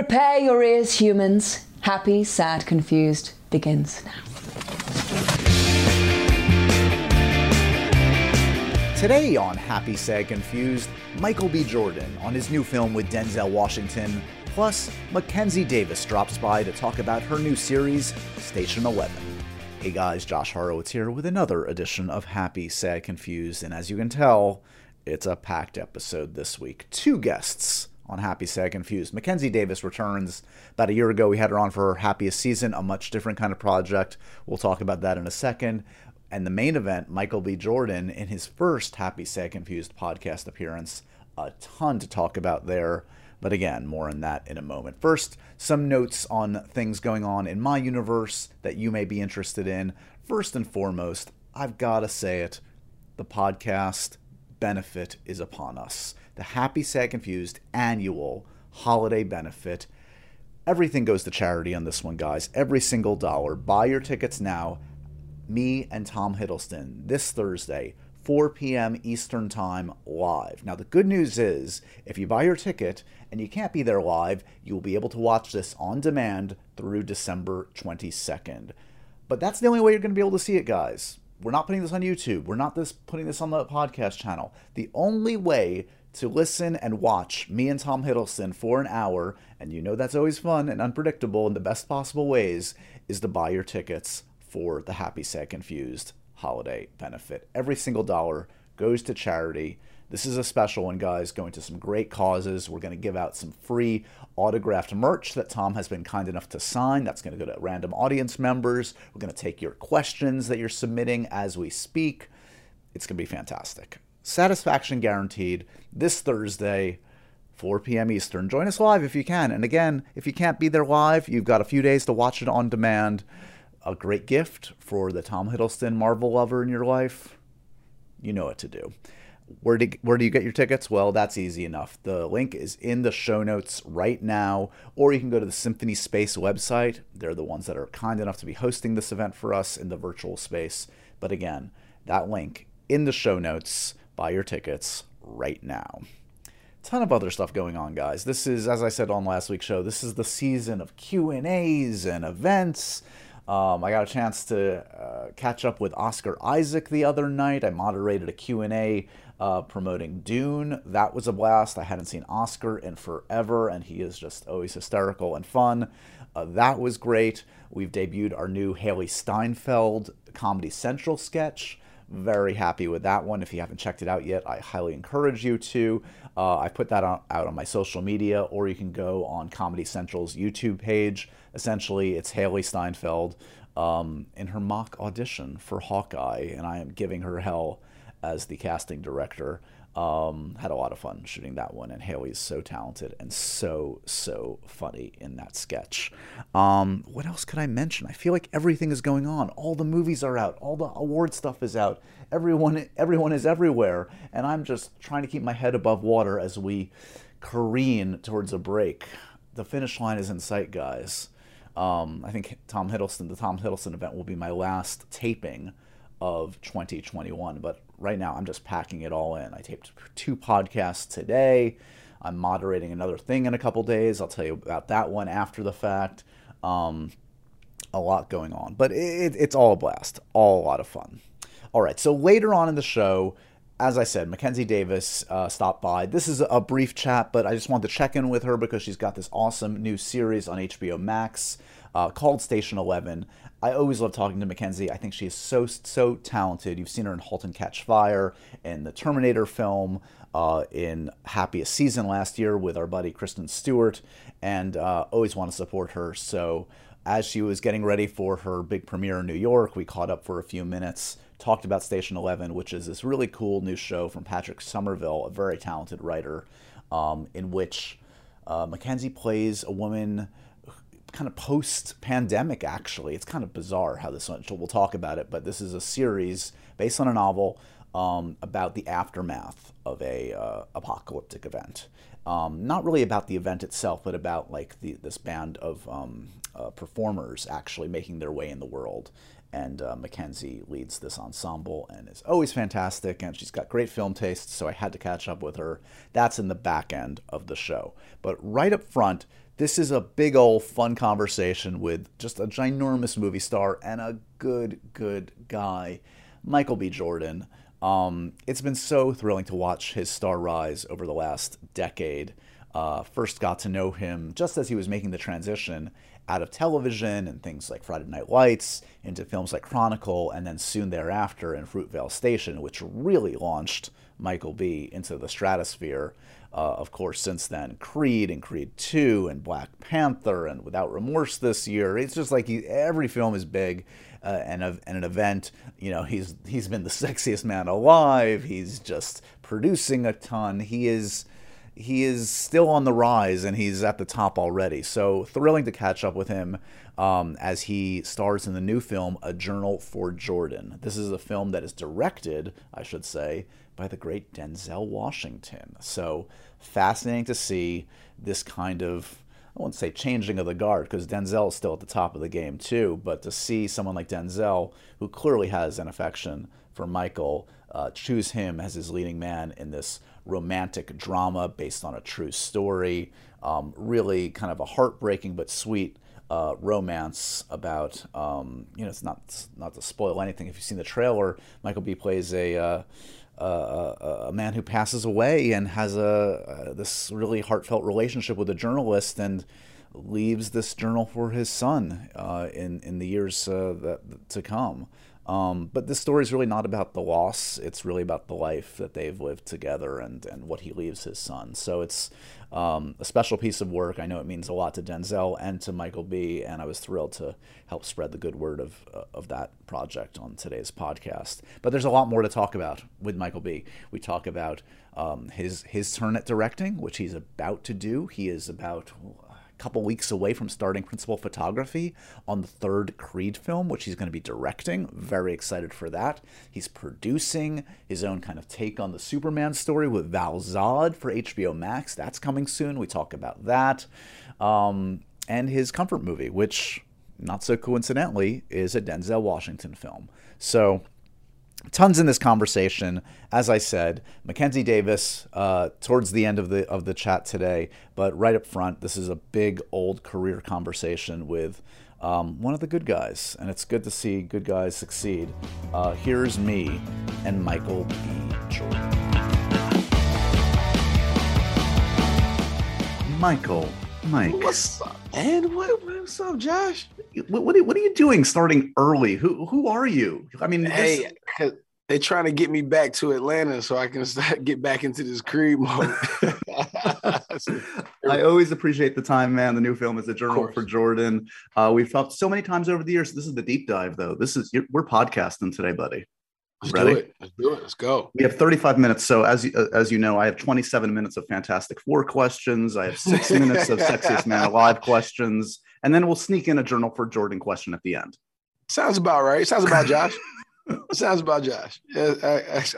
Prepare your ears, humans. Happy, sad, confused begins now. Today on Happy, Sad, Confused, Michael B. Jordan on his new film with Denzel Washington, plus Mackenzie Davis drops by to talk about her new series, Station 11. Hey guys, Josh Horowitz here with another edition of Happy, Sad, Confused, and as you can tell, it's a packed episode this week. Two guests on Happy, Sad, Confused. Mackenzie Davis returns. About a year ago, we had her on for her happiest season, a much different kind of project. We'll talk about that in a second. And the main event, Michael B. Jordan, in his first Happy, Sad, Confused podcast appearance. A ton to talk about there. But again, more on that in a moment. First, some notes on things going on in my universe that you may be interested in. First and foremost, I've got to say it the podcast benefit is upon us. The Happy, Sad, Confused annual holiday benefit. Everything goes to charity on this one, guys. Every single dollar. Buy your tickets now. Me and Tom Hiddleston this Thursday, 4 p.m. Eastern Time live. Now, the good news is if you buy your ticket and you can't be there live, you will be able to watch this on demand through December 22nd. But that's the only way you're going to be able to see it, guys. We're not putting this on YouTube. We're not this putting this on the podcast channel. The only way to listen and watch me and Tom Hiddleston for an hour, and you know that's always fun and unpredictable in the best possible ways, is to buy your tickets for the Happy Sad Confused holiday benefit. Every single dollar goes to charity. This is a special one, guys, going to some great causes. We're going to give out some free autographed merch that Tom has been kind enough to sign. That's going to go to random audience members. We're going to take your questions that you're submitting as we speak. It's going to be fantastic. Satisfaction guaranteed this Thursday, 4 p.m. Eastern. Join us live if you can. And again, if you can't be there live, you've got a few days to watch it on demand. A great gift for the Tom Hiddleston Marvel lover in your life. You know what to do. Where do, where do you get your tickets? Well, that's easy enough. The link is in the show notes right now, or you can go to the Symphony Space website. They're the ones that are kind enough to be hosting this event for us in the virtual space. But again, that link in the show notes. Buy your tickets right now. Ton of other stuff going on, guys. This is, as I said on last week's show, this is the season of Q and A's and events. Um, I got a chance to uh, catch up with Oscar Isaac the other night. I moderated a Q&A uh, promoting Dune. That was a blast. I hadn't seen Oscar in forever, and he is just always hysterical and fun. Uh, that was great. We've debuted our new Hailee Steinfeld Comedy Central sketch. Very happy with that one. If you haven't checked it out yet, I highly encourage you to. Uh, I put that on, out on my social media, or you can go on Comedy Central's YouTube page. Essentially, it's Hailee Steinfeld um, in her mock audition for Hawkeye, and I am giving her hell as the casting director. Um, had a lot of fun shooting that one, and Hailee's so talented and so so funny in that sketch. Um, what else could I mention? I feel like everything is going on. All the movies are out. All the award stuff is out. Everyone everyone is everywhere, and I'm just trying to keep my head above water as we careen towards a break. The finish line is in sight, guys. Um, I think Tom Hiddleston, the Tom Hiddleston event, will be my last taping of 2021. But right now, I'm just packing it all in. I taped two podcasts today. I'm moderating another thing in a couple days. I'll tell you about that one after the fact. Um, a lot going on, but it, it's all a blast, all a lot of fun. All right, so later on in the show, as I said, Mackenzie Davis uh, stopped by. This is a brief chat, but I just wanted to check in with her because she's got this awesome new series on HBO Max uh, called Station Eleven. I always love talking to Mackenzie. I think she is so so talented. You've seen her in *Halt and Catch Fire*, in the Terminator film, uh, in *Happiest Season* last year with our buddy Kristen Stewart, and uh, always want to support her. So as she was getting ready for her big premiere in New York, we caught up for a few minutes, talked about Station Eleven, which is this really cool new show from Patrick Somerville, a very talented writer, um, in which uh, Mackenzie plays a woman kind of post pandemic actually. It's kind of bizarre how this went. We'll talk about it but this is a series based on a novel um, about the aftermath of a uh, apocalyptic event. Um, not really about the event itself but about like the, this band of um, uh, performers actually making their way in the world. And uh, Mackenzie leads this ensemble and is always fantastic and she's got great film taste so I had to catch up with her. That's in the back end of the show. But right up front This is a big old fun conversation with just a ginormous movie star and a good, good guy, Michael B. Jordan. Um, it's been so thrilling to watch his star rise over the last decade. Uh, first got to know him just as he was making the transition out of television and things like Friday Night Lights into films like Chronicle, and then soon thereafter in Fruitvale Station, which really launched Michael B. into the stratosphere. Uh, of course, since then, Creed and Creed 2 and Black Panther and Without Remorse this year. It's just like he, every film is big uh, and, and an event. You know, he's he's been the sexiest man alive. He's just producing a ton. He is he is still on the rise and he's at the top already. So thrilling to catch up with him um, as he stars in the new film A Journal for Jordan. This is a film that is directed, I should say, by the great Denzel Washington. So fascinating to see this kind of I won't say changing of the guard because Denzel is still at the top of the game too, but to see someone like Denzel, who clearly has an affection for Michael, uh, choose him as his leading man in this romantic drama based on a true story. Um, really kind of a heartbreaking but sweet uh, romance about um, you know it's not not to spoil anything. If you've seen the trailer, Michael B plays a uh, a man who passes away and has a this really heartfelt relationship with a journalist and leaves this journal for his son uh, in in the years uh, that to come. Um, but this story is really not about the loss. It's really about the life that they've lived together and, and what he leaves his son. So it's um, a special piece of work. I know it means a lot to Denzel and to Michael B. And I was thrilled to help spread the good word of, uh, of that project on today's podcast. But there's a lot more to talk about with Michael B. We talk about um, his, his turn at directing, which he's about to do. He is about couple weeks away from starting principal photography on the third Creed film, which he's going to be directing. Very excited for that. He's producing his own kind of take on the Superman story with Val Zod for HBO Max. That's coming soon. We talk about that. Um, and his comfort movie, which, not so coincidentally, is a Denzel Washington film. So, tons in this conversation. As I said, Mackenzie Davis uh, towards the end of the of the chat today, but right up front, this is a big old career conversation with um, one of the good guys, and it's good to see good guys succeed. Uh, here's me and Michael B. Jordan. Michael, Mike. What's up, man? What, what's up, Josh? What, what, are, what are you doing starting early? Who who are you? I mean, hey, this... they're trying to get me back to Atlanta so I can start, get back into this Creed mode. I always appreciate the time, man. The new film is a journal for Jordan. Uh, we've talked so many times over the years. This is the deep dive, though. This is we're podcasting today, buddy. Let's Ready? do it. Let's do it. Let's go. We have 35 minutes. So as you, as you know, I have 27 minutes of Fantastic Four questions. I have six minutes of Sexiest Man Alive questions, and then we'll sneak in a Journal for Jordan question at the end. Sounds about right. Sounds about Josh. Sounds about Josh. Yeah,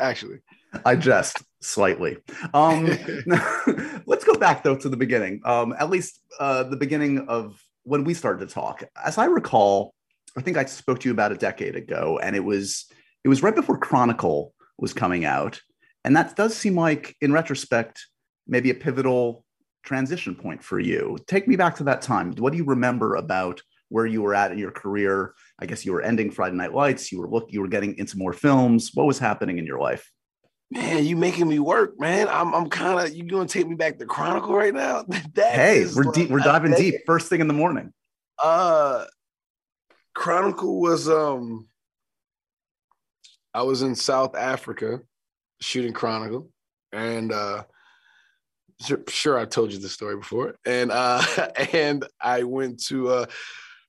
actually. I jest slightly. Um, let's go back though to the beginning. Um, at least uh, the beginning of when we started to talk. As I recall, I think I spoke to you about a decade ago, and it was it was right before Chronicle was coming out. And that does seem like, in retrospect, maybe a pivotal transition point for you. Take me back to that time. What do you remember about where you were at in your career? I guess you were ending Friday Night Lights. You were look, you were getting into more films. What was happening in your life? Man, you making me work, man. I'm, I'm kind of you going to take me back to Chronicle right now. that hey, we're like, deep. We're diving deep. First thing in the morning. Uh, Chronicle was um I was in South Africa shooting Chronicle, and uh, sure I told you the story before, and uh, and I went to uh,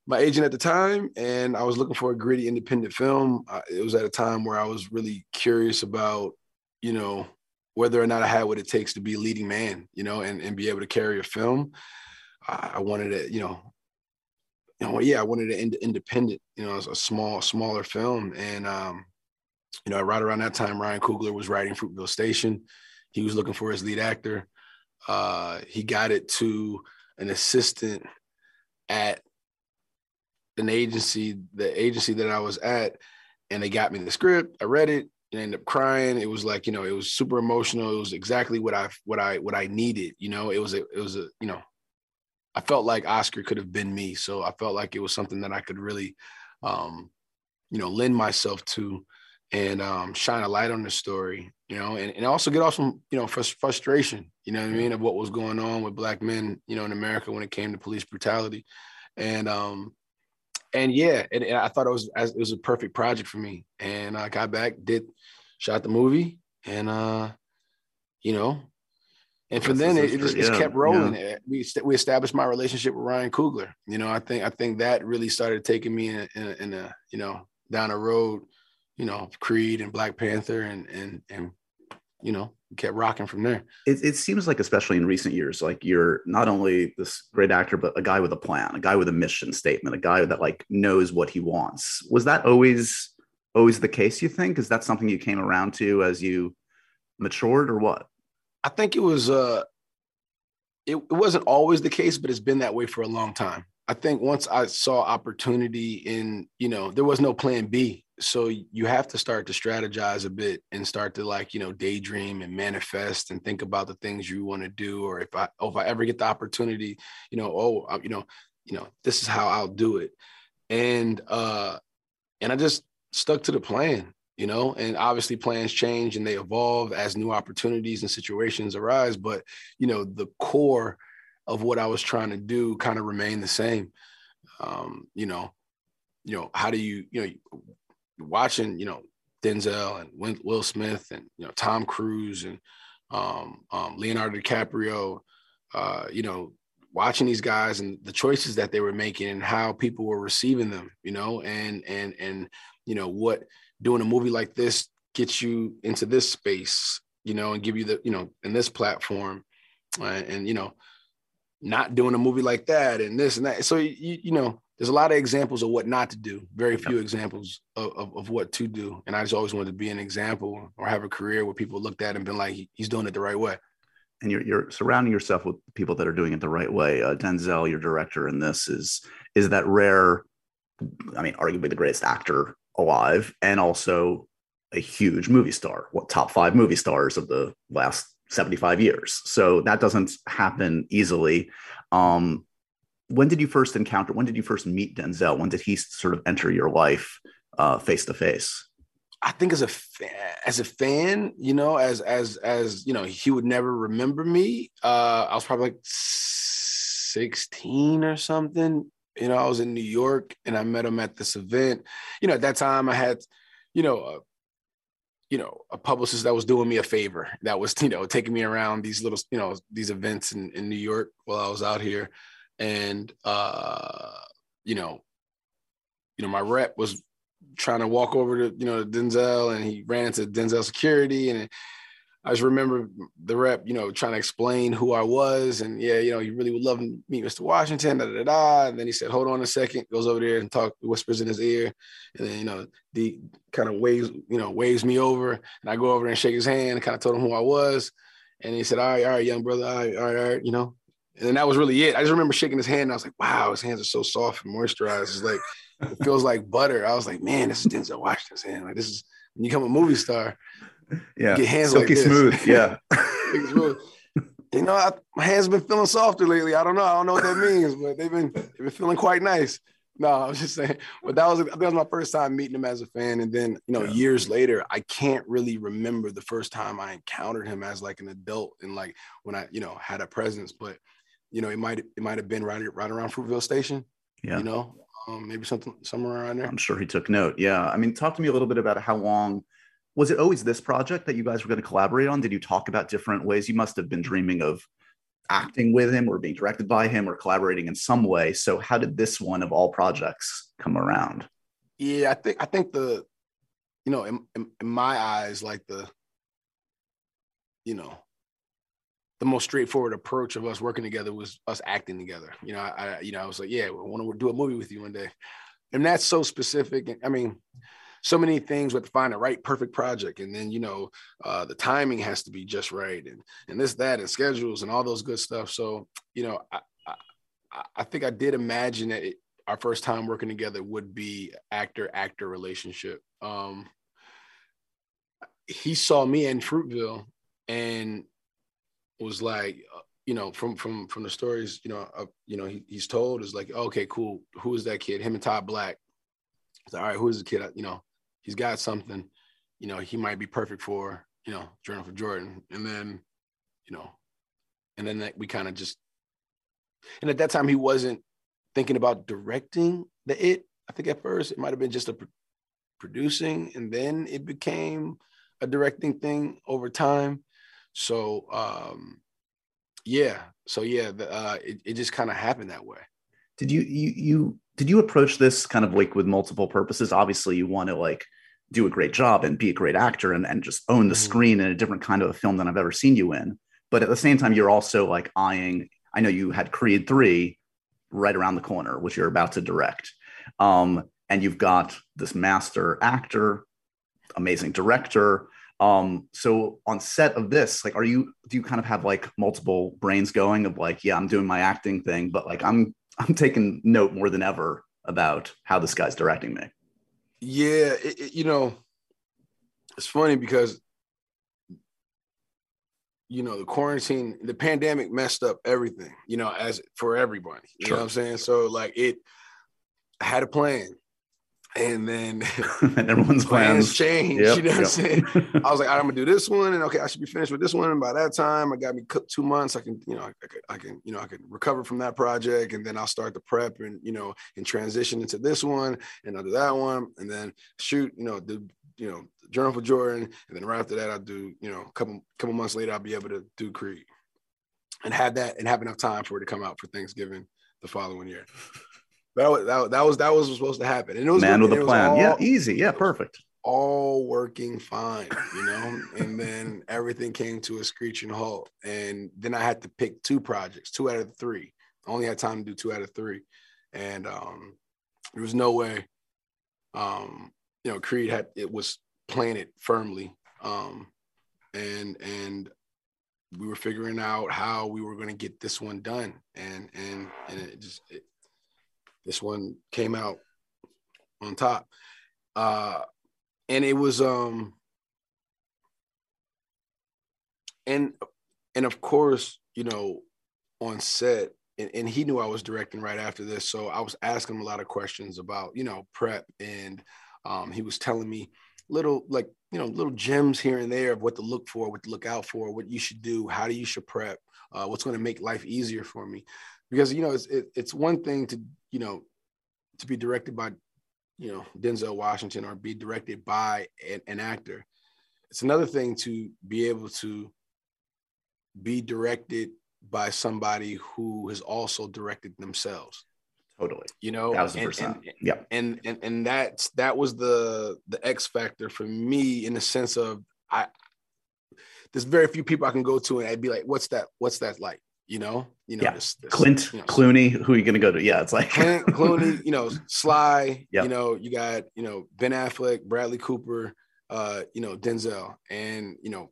my agent at the time, and I was looking for a gritty independent film. Uh, it was at a time where I was really curious about, you know, whether or not I had what it takes to be a leading man, you know, and, and be able to carry a film. I, wanted it, you know, you know, yeah, I wanted an independent, you know, a small, smaller film, and um, you know, right around that time, Ryan Coogler was writing Fruitvale Station. He was looking for his lead actor. Uh, he got it to an assistant at an agency, the agency that I was at, and they got me the script. I read it and ended up crying. It was like, you know, it was super emotional. It was exactly what I what I what I needed. You know, it was a it was a, you know, I felt like Oscar could have been me. So I felt like it was something that I could really, um, you know, lend myself to and um, shine a light on the story, you know, and, and also get off some, you know, frustration, you know what I mean, of what was going on with black men, you know, in America when it came to police brutality. And, um, and yeah, and, and I thought it was, it was a perfect project for me. And I got back, did, shot the movie and, uh, you know, and for then it, it, just, yeah, kept rolling. Yeah. We we established my relationship with Ryan Coogler. You know, I think I think that really started taking me in a, in a, in a you know down a road, you know, Creed and Black Panther and and and you know kept rocking from there. It, it seems like especially in recent years, like you're not only this great actor, but a guy with a plan, a guy with a mission statement, a guy that like knows what he wants. Was that always always the case? You think? Is that something you came around to as you matured, or what? I think it was uh it, it wasn't always the case, but it's been that way for a long time. I think once I saw opportunity in, you know, there was no plan B. So you have to start to strategize a bit and start to like, you know, daydream and manifest and think about the things you want to do. Or if I, oh, if I ever get the opportunity, you know, oh, you know, you know, this is how I'll do it. And, uh, and I just stuck to the plan you know and obviously plans change and they evolve as new opportunities and situations arise but you know the core of what i was trying to do kind of remained the same um, you know you know how do you you know watching you know denzel and will smith and you know tom cruise and um, um, leonardo dicaprio uh, you know watching these guys and the choices that they were making and how people were receiving them you know and and and you know what doing a movie like this gets you into this space, you know, and give you the, you know, in this platform, uh, and you know, not doing a movie like that and this and that. So you you know, there's a lot of examples of what not to do. Very few examples of, of, of, what to do. And I just always wanted to be an example or have a career where people looked at and been like, he's doing it the right way. And you're, you're surrounding yourself with people that are doing it the right way. Uh, Denzel, your director in this, is is that rare. I mean, arguably the greatest actor alive and also a huge movie star, what top five movie stars of the last 75 years. So that doesn't happen easily. Um, when did you first encounter, when did you first meet Denzel? When did he sort of enter your life face to face? I think as a fan, as a fan, you know, as as as you know, he would never remember me. Uh, I was probably like 16 or something. You know, I was in New York and I met him at this event. You know, at that time I had, you know, a, you know, a publicist that was doing me a favor. That was, you know, taking me around these little, you know, these events in, in New York while I was out here. And uh, you know, you know, my rep was trying to walk over to, you know, Denzel and he ran into Denzel security. And I just remember the rep, you know, trying to explain who I was, and yeah, you know, he really would love to meet Mr. Washington, da da da. And then he said, "Hold on a second, goes over there and talk, whispers in his ear, and then you know, the kind of waves, you know, waves me over, and I go over there and shake his hand, and kind of told him who I was, and he said, "All right, all right, young brother, all right, all right, all right," you know, and then that was really it. I just remember shaking his hand, and I was like, "Wow, his hands are so soft and moisturized. It's like it feels like butter." I was like, "Man, this is Denzel Washington's hand. Like this is when you become a movie star." yeah, get hands silky like smooth. Yeah, you know, I, my hands have been feeling softer lately. I don't know. I don't know what that means, but they've been they've been feeling quite nice. No, I was just saying. But that was that was my first time meeting him as a fan, and then you know, yeah. years later, I can't really remember the first time I encountered him as like an adult and like when I you know had a presence. But you know, it might it might have been right right around Fruitvale Station. Yeah, you know, um, maybe something somewhere around there. I'm sure he took note. Yeah, I mean, talk to me a little bit about how long was it always this project that you guys were going to collaborate on? Did you talk about different ways? You must have been dreaming of acting with him or being directed by him or collaborating in some way. So how did this one of all projects come around? Yeah, I think I think the, you know, in, in, in my eyes, like the, you know, the most straightforward approach of us working together was us acting together. You know, I, you know, I was like, yeah, I want to do a movie with you one day, and that's so specific. I mean, so many things with find the right perfect project and then you know uh, the timing has to be just right and and this that and schedules and all those good stuff so you know i i, I think i did imagine that it, our first time working together would be actor actor relationship um he saw me in fruitvale and was like you know, from from from the stories, you know, uh, you know, he, he's told is like, okay, cool. Who is that kid? Him and Todd Black. Like, all right, who is the kid? You know, he's got something. You know, he might be perfect for you know Journal for Jordan. And then, you know, and then that we kind of just. And at that time, he wasn't thinking about directing the it. I think at first it might have been just a producing, and then it became a directing thing over time. So um yeah, so yeah, the, uh, it, it just kind of happened that way. Did you you you did you approach this kind of like with multiple purposes? Obviously, you want to like do a great job and be a great actor and, and just own the mm-hmm. screen in a different kind of a film than I've ever seen you in. But at the same time, you're also like eyeing. I know you had Creed three right around the corner, which you're about to direct. Um, and you've got this master actor, amazing director. Um, so on set of this, like, are you do you kind of have like multiple brains going of like, yeah, I'm doing my acting thing, but like I'm I'm taking note more than ever about how this guy's directing me. Yeah, it, it, you know, it's funny because you know the quarantine, the pandemic messed up everything. You know, as for everybody. You sure. know what I'm saying? So like it, I had a plan and then everyone's plans, plans change. Yep, you know yep. what I'm saying? I was like, right, I'm gonna do this one, and okay, I should be finished with this one. And by that time, I got me cooked two months. I can, you know, I, I, can, you know, I can recover from that project, and then I'll start the prep and you know, and transition into this one, and I'll do that one, and then shoot, you know, the you know, Journal for Jordan, and then right after that, I'll do, you know, a couple couple months later, I'll be able to do Creed, and have that and have enough time for it to come out for Thanksgiving the following year. That was that, that was that was supposed to happen. And it was man with a plan. All, yeah, easy. Yeah, perfect. All working fine, you know. and then everything came to a screeching halt. And then I had to pick two projects, two out of three. I only had time to do two out of three. And um there was no way um, you know, Creed had it was planted firmly. Um and and we were figuring out how we were going to get this one done and and and it just it, this one came out on top. Uh, and it was um and and of course, you know, on set, and, and he knew I was directing right after this. So I was asking him a lot of questions about, you know, prep and um, he was telling me little like you know little gems here and there of what to look for what to look out for what you should do how do you should prep uh, what's going to make life easier for me because you know it's it, it's one thing to you know to be directed by you know Denzel Washington or be directed by an, an actor. It's another thing to be able to be directed by somebody who has also directed themselves. Totally. You know, thousand percent. And, yeah. And and and that's that was the the X factor for me in the sense of I there's very few people I can go to and I'd be like, what's that? What's that like? You know, you know, yeah. this, this, Clint you know, Clooney, who are you going to go to? Yeah, it's like Clint Clooney, you know, Sly, yep. you know, you got, you know, Ben Affleck, Bradley Cooper, uh, you know, Denzel, and you know,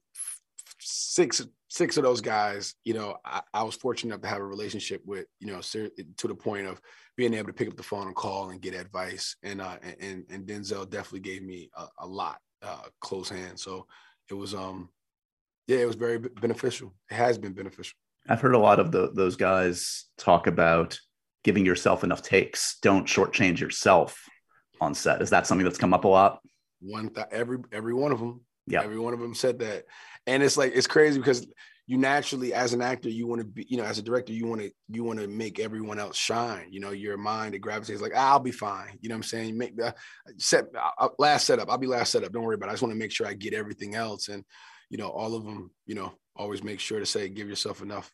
six six of those guys, you know, I, I was fortunate enough to have a relationship with, you know, to the point of being able to pick up the phone and call and get advice, and uh, and and Denzel definitely gave me a, a lot, uh, close hand. So it was, um, yeah, it was very beneficial. It has been beneficial. I've heard a lot of the, those guys talk about giving yourself enough takes. Don't shortchange yourself on set. Is that something that's come up a lot? One th- every every one of them. Yeah, every one of them said that, and it's like it's crazy because you naturally, as an actor, you want to be, you know, as a director, you want to you want to make everyone else shine. You know, your mind it gravitates like I'll be fine. You know what I'm saying? You make the set uh, last setup. I'll be last setup. Don't worry about it. I just want to make sure I get everything else, and you know, all of them. You know, always make sure to say give yourself enough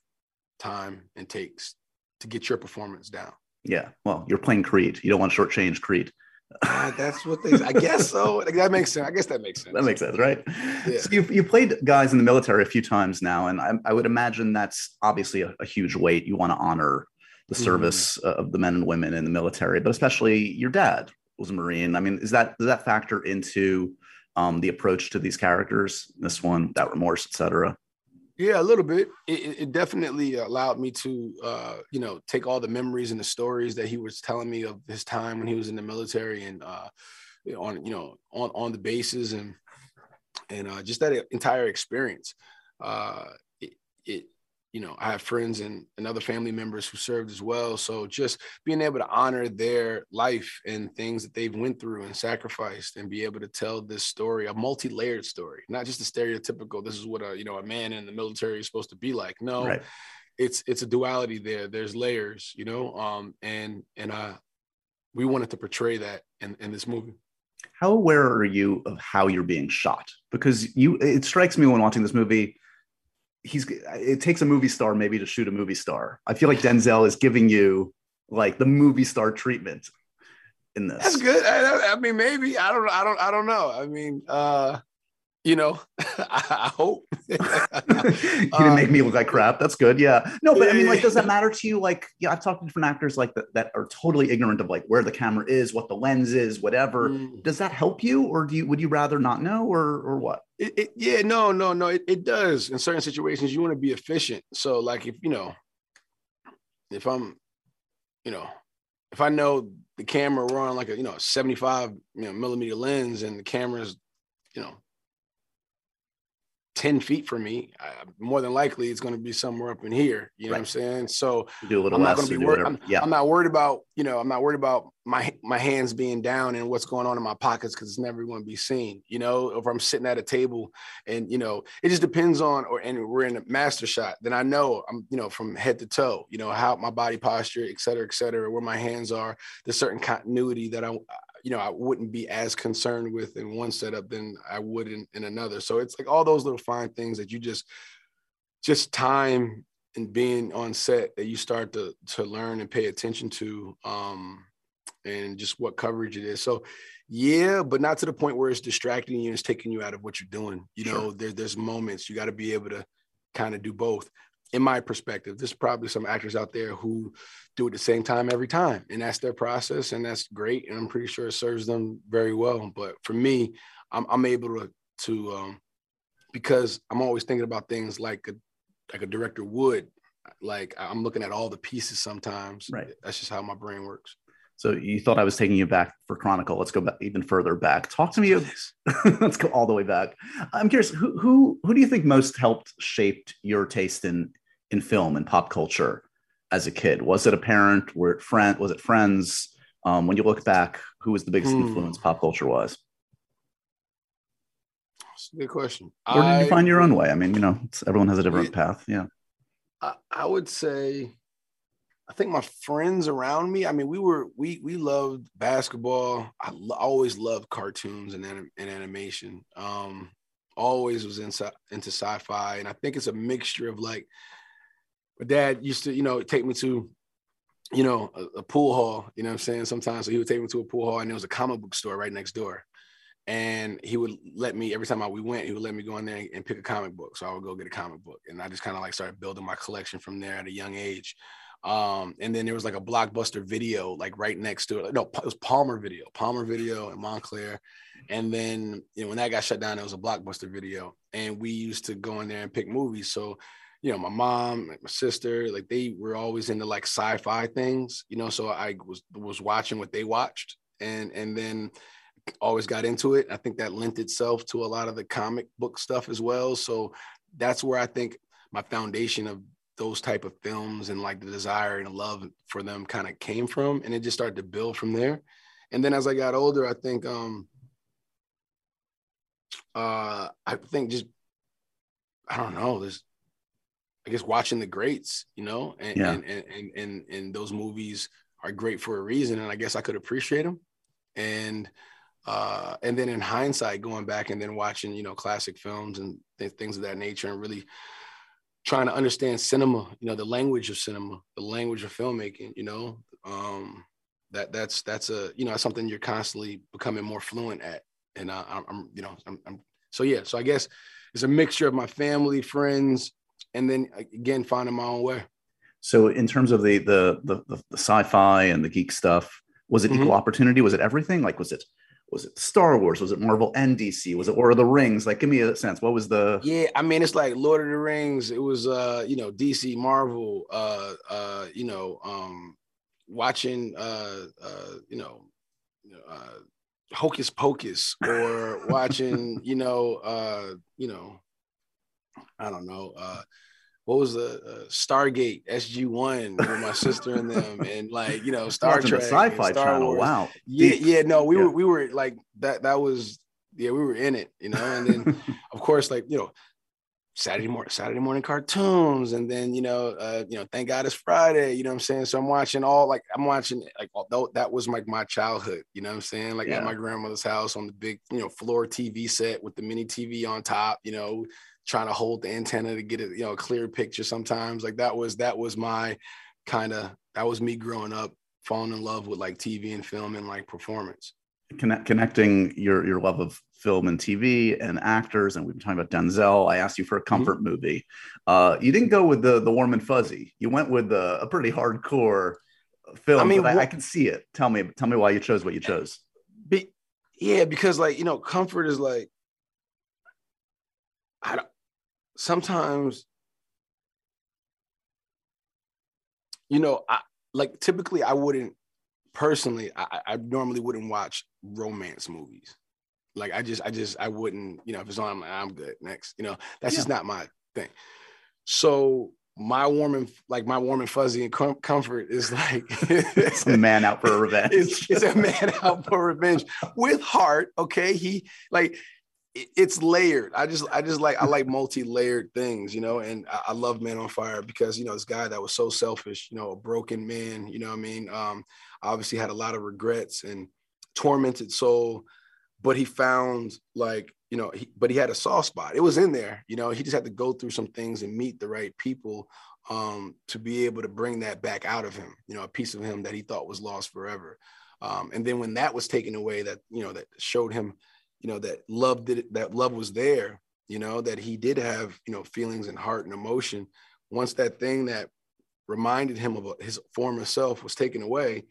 time and takes to get your performance down. Yeah. Well, you're playing Creed. You don't want to shortchange Creed. uh, that's what they. I guess so. That makes sense. I guess that makes sense. That makes sense, right? Yeah. So you you played guys in the military a few times now, and I, I would imagine that's obviously a, a, huge weight. You want to honor the mm-hmm. service mm. of the men and women in the military, but especially your dad was a Marine. I mean, is that does that factor into um, the approach to these characters? This one, that remorse, etc. Yeah, a little bit. It, it definitely allowed me to, uh, you know, take all the memories and the stories that he was telling me of his time when he was in the military and uh, on, you know, on on the bases and and uh, just that entire experience. Uh, it, it you know, I have friends and, and other family members who served as well. So just being able to honor their life and things that they've went through and sacrificed and be able to tell this story, a multi-layered story, not just a stereotypical, this is what a, you know, a man in the military is supposed to be like. No, right. it's, it's a duality there. There's layers, you know, um, and, and, uh, we wanted to portray that in, in this movie. How aware are you of how you're being shot? Because you, it strikes me when watching this movie, he's it takes a movie star maybe to shoot a movie star. I feel like Denzel is giving you like the movie star treatment in this. That's good. I, I mean, maybe I don't. I don't. I don't know. I mean, uh, you know, I, hope. you didn't make me look like crap. That's good. Yeah. No, but I mean, like, does that matter to you? Like, yeah, I've talked to different actors like that that are totally ignorant of like where the camera is, what the lens is, whatever. Mm. Does that help you, or do you would you rather not know, or or what? It, it, yeah, no, no, no. It, it does. In certain situations, you want to be efficient. So, like, if you know, if I'm, you know, if I know the camera we're on like a you know 75 you know millimeter lens and the camera's you know 10 feet from me, more than likely it's going to be somewhere up in here. You know right. what I'm saying? So do a little I'm not going to be worried. I'm, yeah. I'm not worried about, you know, I'm not worried about my, my hands being down and what's going on in my pockets because it's never going to be seen, you know, if I'm sitting at a table and, you know, it just depends on, or, and we're in a master shot, then I know I'm, you know, from head to toe, you know, how my body posture, et cetera, et cetera, where my hands are, there's certain continuity that I, you know, I wouldn't be as concerned with in one setup than I would in, in another. So it's like all those little fine things that you just, just time and being on set that you start to to learn and pay attention to, um, and just what coverage it is. So, yeah, but not to the point where it's distracting you and it's taking you out of what you're doing. You know, there, there's moments you got to be able to kind of do both in my perspective, there's probably some actors out there who do it the same time every time, and that's their process, and that's great, and I'm pretty sure it serves them very well. But for me, I'm, I'm able to to um, because I'm always thinking about things like a like a director would. Like I'm looking at all the pieces sometimes. Right. That's just how my brain works. So you thought I was taking you back for Chronicle. Let's go back even further back. Talk to me. let's go all the way back. I'm curious, who who who do you think most helped shaped your taste in in film and pop culture as a kid? Was it a parent? Were it friend? Was it friends? Um, when you look back, who was the biggest hmm. influence pop culture was? That's a good question. Or did I, you find your own way? I mean, you know, everyone has a different path. Yeah. I, I would say I think my friends around me. I mean, we were we we loved basketball. I lo- always loved cartoons and, anim- and animation. Um, always was into into sci-fi, and I think it's a mixture of like. My dad used to, you know, take me to, you know, a, a pool hall. You know, what I'm saying sometimes. So he would take me to a pool hall, and there was a comic book store right next door and he would let me every time I, we went he would let me go in there and pick a comic book so i would go get a comic book and i just kind of like started building my collection from there at a young age um, and then there was like a blockbuster video like right next to it. No, it was Palmer Video, Palmer Video in Montclair. And then you know when that got shut down, it was a blockbuster video. And we used to go in there and pick movies. So, you know, my mom, my sister, like they were always into like sci-fi things, you know. So I was was watching what they watched and and then always got into it. I think that lent itself to a lot of the comic book stuff as well. So that's where I think my foundation of those type of films and like the desire and love for them kind of came from and it just started to build from there and then as i got older i think um uh i think just i don't know there's i guess watching the greats you know and yeah. and, and, and and those movies are great for a reason and i guess i could appreciate them and uh and then in hindsight going back and then watching you know classic films and th- things of that nature and really trying to understand cinema, you know, the language of cinema, the language of filmmaking, you know, um, that that's that's a you know that's something you're constantly becoming more fluent at, and I, I'm you know I'm, I'm so yeah, so I guess it's a mixture of my family, friends, and then again finding my own way. So in terms of the the the, the sci-fi and the geek stuff, was it mm-hmm. equal opportunity? Was it everything? Like was it was it Star Wars? Was it Marvel and DC? Was it Lord of the Rings? Like, give me a sense. What was the? Yeah, I mean, it's like Lord of the Rings. It was, uh, you know, DC, Marvel. Uh, uh, you know, um, watching, uh, uh, you know, uh, Hocus Pocus, or watching, you know, uh, you know, I don't know, uh, what was the uh, Stargate SG One with my sister and them, and like you know Star Trek, Sci-Fi Star Channel. Wars. Wow. Yeah, Deep. yeah, no, we Yeah. were we were like that. That was yeah, we were in it, you know. And then of course, like you know, Saturday morning, Saturday morning cartoons, and then you know, uh, you know, thank God it's Friday. You know what I'm saying? So I'm watching all like I'm watching like although that was like my childhood. You know what I'm saying? Like Yeah. at my grandmother's house on the big you know floor TV set with the mini TV on top. You know, trying to hold the antenna to get it you know a clear picture. Sometimes like that was that was my kind of that was me growing up, falling in love with like TV and film and like performance. Connect, connecting your your love of film and TV and actors, and we've been talking about Denzel. I asked you Mm-hmm. for a comfort movie. Uh, you didn't go with the the warm and fuzzy. You went with the, a pretty hardcore film. I mean, but I, I can see it. Tell me, tell me why you chose what you chose. Be, yeah, because like you know, comfort is like I don't sometimes you know, I like typically I wouldn't personally, I, I- normally wouldn't watch romance movies. Like I just, I just, I wouldn't, you know, if it's on, I'm like, I'm good. Next, you know, that's just not my thing. So my warm and like my warm and fuzzy and com- comfort is like It's a man out for revenge. it's, it's a man out for revenge with heart. Okay, he like it's layered. I just I just like I like multi-layered things, you know. And I, I love Man on Fire because you know this guy that was so selfish, you know, a broken man. You know, I mean, um, obviously had a lot of regrets and tormented soul, but he found like you know, he, but he had a soft spot. It was in there, you know. He just had to go through some things and meet the right people um, to be able to bring that back out of him. You know, a piece of him that he thought was lost forever. Um, and then when that was taken away, that you know, that showed him, you know, that love did that love was there. You know, that he did have, you know, feelings and heart and emotion. Once that thing that reminded him of his former self was taken away,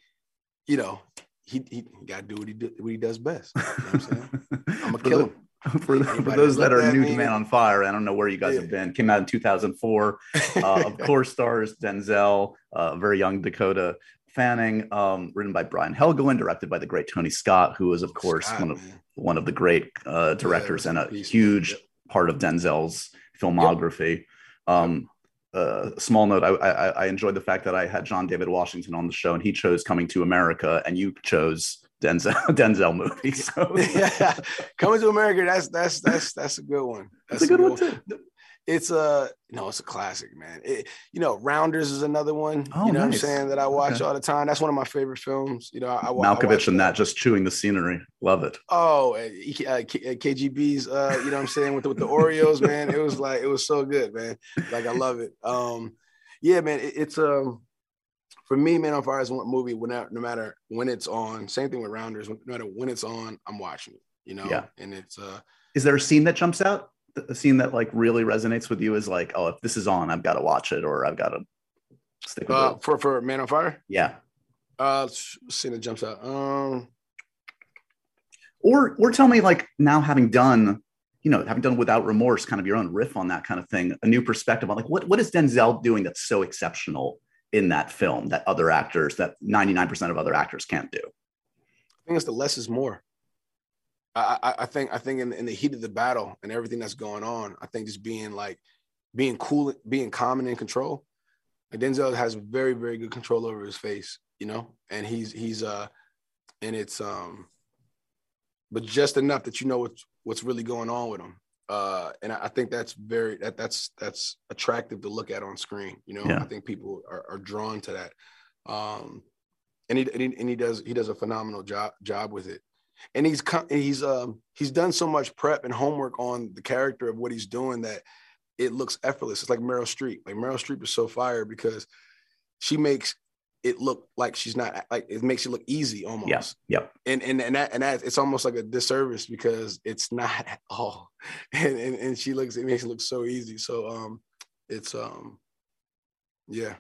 you know, he he, got to do what he do, what he does best. You know what I'm saying? I'm gonna For kill him. For, for those that are that new to Man on Fire, I don't know where you guys Yeah. have been. Came out in 2004. Uh, of course, stars Denzel, uh, very young Dakota Fanning, um, written by Brian Helgeland, directed by the great Tony Scott, who is, of course, Scott, one of man. one of the great uh, directors rest and a huge Yep. part of Denzel's filmography. Um, uh, small note: I, I, I enjoyed the fact that I had John David Washington on the show, and he chose Coming to America, and you chose Denzel Denzel movie. So yeah, coming to America. That's that's that's that's a good one. That's That's a good one too. It's a no, it's a classic, man. It, you know, Rounders is another one. Oh, you know nice. what I'm saying that I watch Okay. all the time. That's one of my favorite films. You know, I, I Malkovich and that just chewing the scenery. Love it. Oh, uh, E- uh, K- uh, KGB's, uh, you know what I'm saying, with the, with the Oreos, man. It was like, it was so good, man. Like, I love it. Um, yeah, man, it, it's, um, for me, Man on Fire is one movie, when, no matter when it's on, same thing with Rounders, no matter when it's on, I'm watching it, you know? Yeah. And it's, uh, Is there a scene that jumps out? A scene that like really resonates with you is like, oh, if this is on, I've got to watch it or I've got to stick with uh, it. for, for Man on Fire, Yeah. uh, scene that jumps out. Um, Or or tell me like now having done, you know, having done without remorse, kind of your own riff on that kind of thing, a new perspective on like what what is Denzel doing that's so exceptional in that film that other actors, that 99% of other actors can't do. I think it's the less is more. I, I, I think I think in, in the heat of the battle and everything that's going on, I think just being like being cool, being calm and in control. Like Denzel has very very good control over his face, you know, and he's he's uh and it's um but just enough that you know what's what's really going on with him. Uh, and I, I think that's very that that's that's attractive to look at on screen. You know, Yeah. I think people are, are drawn to that. Um, and he, and he and he does he does a phenomenal job job with it. And he's he's um he's done so much prep and homework on the character of what he's doing that it looks effortless. It's like Meryl Streep. Like Meryl Streep is so fire because she makes it look like she's not like it makes it look easy almost Yeah. Yep. and and and that and that it's almost like a disservice because it's not at all and and, and she looks it makes it look so easy so um it's um yeah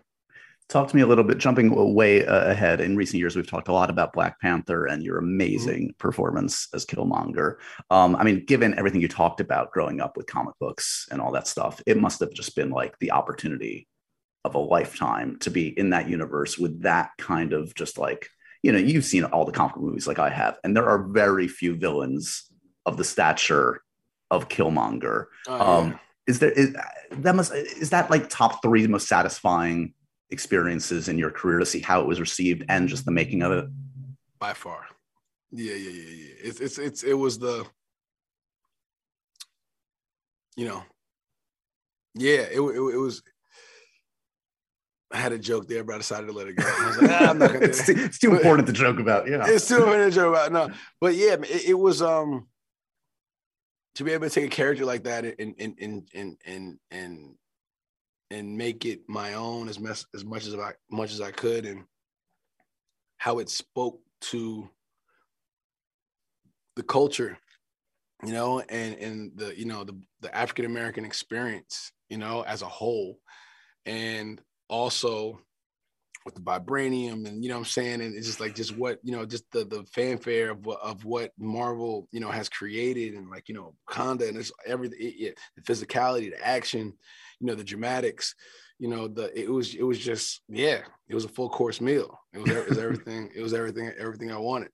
Talk to me a little bit, jumping way uh, ahead. In recent years, we've talked a lot about Black Panther and your amazing performance as Killmonger. Um, I mean, given everything you talked about growing up with comic books and all that stuff, it must have just been like the opportunity of a lifetime to be in that universe with that kind of just like, you know, you've seen all the comic movies like I have, and there are very few villains of the stature of Killmonger. Oh, Um, is there is that must is that like top three most satisfying experiences in your career to see how it was received and just the making of it? By far. Yeah, yeah, yeah, yeah. It's it's it's it was the you know, yeah, it, it, it was I had a joke there, but I decided to let it go. I was like, ah, I'm not gonna it's, too, it's too important to joke about. Yeah, it's too important to joke about. No, but yeah, it, it, was um to be able to take a character like that and and and and and and, and make it my own as much as much as I much as I could, and how it spoke to the culture, you know, and and the you know the the African American experience, you know, as a whole, and also with the vibranium and you know I'm saying? And it's just like just what you know just the the fanfare of what of what Marvel you know has created and like you know Wakanda and it's everything it, it, the physicality the action you know the dramatics you know the it was it was just yeah it was a full course meal it was, it was everything it was everything everything I wanted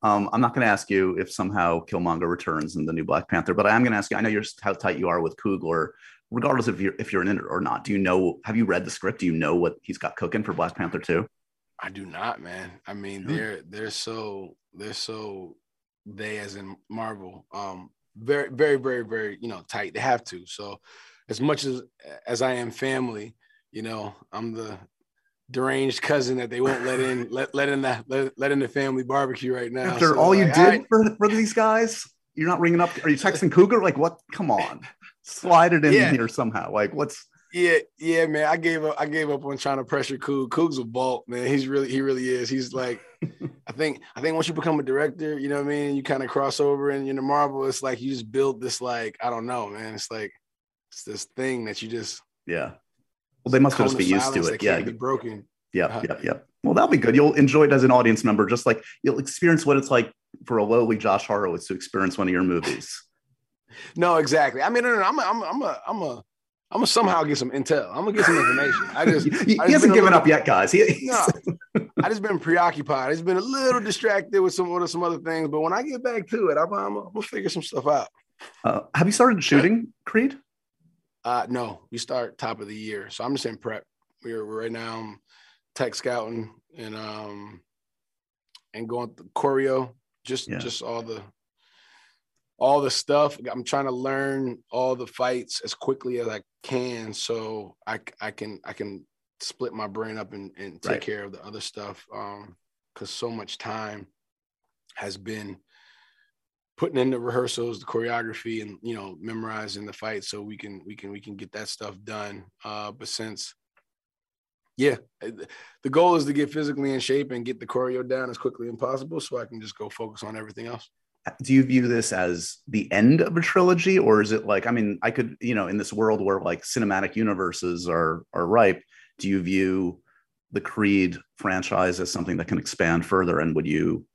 um, I'm not going to ask you if somehow Killmonger returns in the new Black Panther, but I am going to ask you. I know you're how tight you are with Coogler regardless if you're if you're an in it or not, do you know? Have you read the script? Do you know what he's got cooking for Black Panther two? I do not, man. I mean, mm-hmm. they're they're so they're so they as in Marvel, um, very very very very you know tight. They have to. So as much as as I am family, you know, I'm the deranged cousin that they won't let in let let in the let, let in the family barbecue right now. After so all like, you did for, for these guys, you're not ringing up. Are you texting Coogler? Like what? Come on slide it in yeah. here somehow. Like what's yeah, yeah, man. I gave up. I gave up on trying to pressure Coog. Coog's a vault, man. He's really, he really is. He's like, I think, I think once you become a director, you know what I mean. You kind of cross over, and you know, Marvel. It's like you just build this, like, I don't know, man. It's like it's this thing that you just, yeah. Well, they must just be used to it. Yeah, be broken. Yeah, uh, yeah, yeah. Well, that'll be good. You'll enjoy it as an audience member, just like you'll experience what it's like for a lowly Josh Horowitz to experience one of your movies. No, exactly. I mean, no, no, no, I'm a, I'm a, I'm a, I'm a, I'm gonna somehow get some intel. I'm gonna get some information. I just he, I just hasn't given little, up yet, guys. He, no, I just been preoccupied. It's been a little distracted with some with some other things. But when I get back to it, I'm, I'm, I'm gonna figure some stuff out. Uh, have you started shooting Creed? Uh, no, we start top of the year, so I'm just in prep. We're, we're right now tech scouting and um and going through choreo, just yeah. just all the all the stuff. I'm trying to learn all the fights as quickly as I can, so I I can I can split my brain up and, and take right. care of the other stuff. Um, because so much time has been putting in the rehearsals, the choreography, and you know memorizing the fight, so we can we can we can get that stuff done. Uh, but since yeah, eh, the goal is to get physically in shape and get the choreo down as quickly as possible, so I can just go focus on everything else do you view this as the end of a trilogy or is it like i mean i could you know in this world where like cinematic universes are are ripe do you view the creed franchise as something that can expand further and would you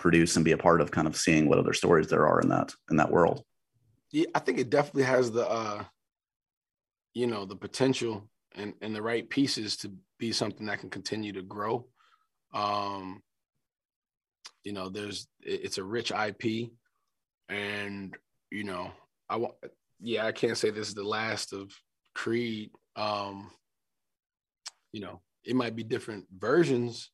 produce and be a part of kind of seeing what other stories there are in that in that world. Yeah i think it definitely has the uh you know the potential and and the right pieces to be something that can continue to grow. Um you know there's it's a rich ip and you know i want yeah i can't say this is the last of creed. Um you know it might be different versions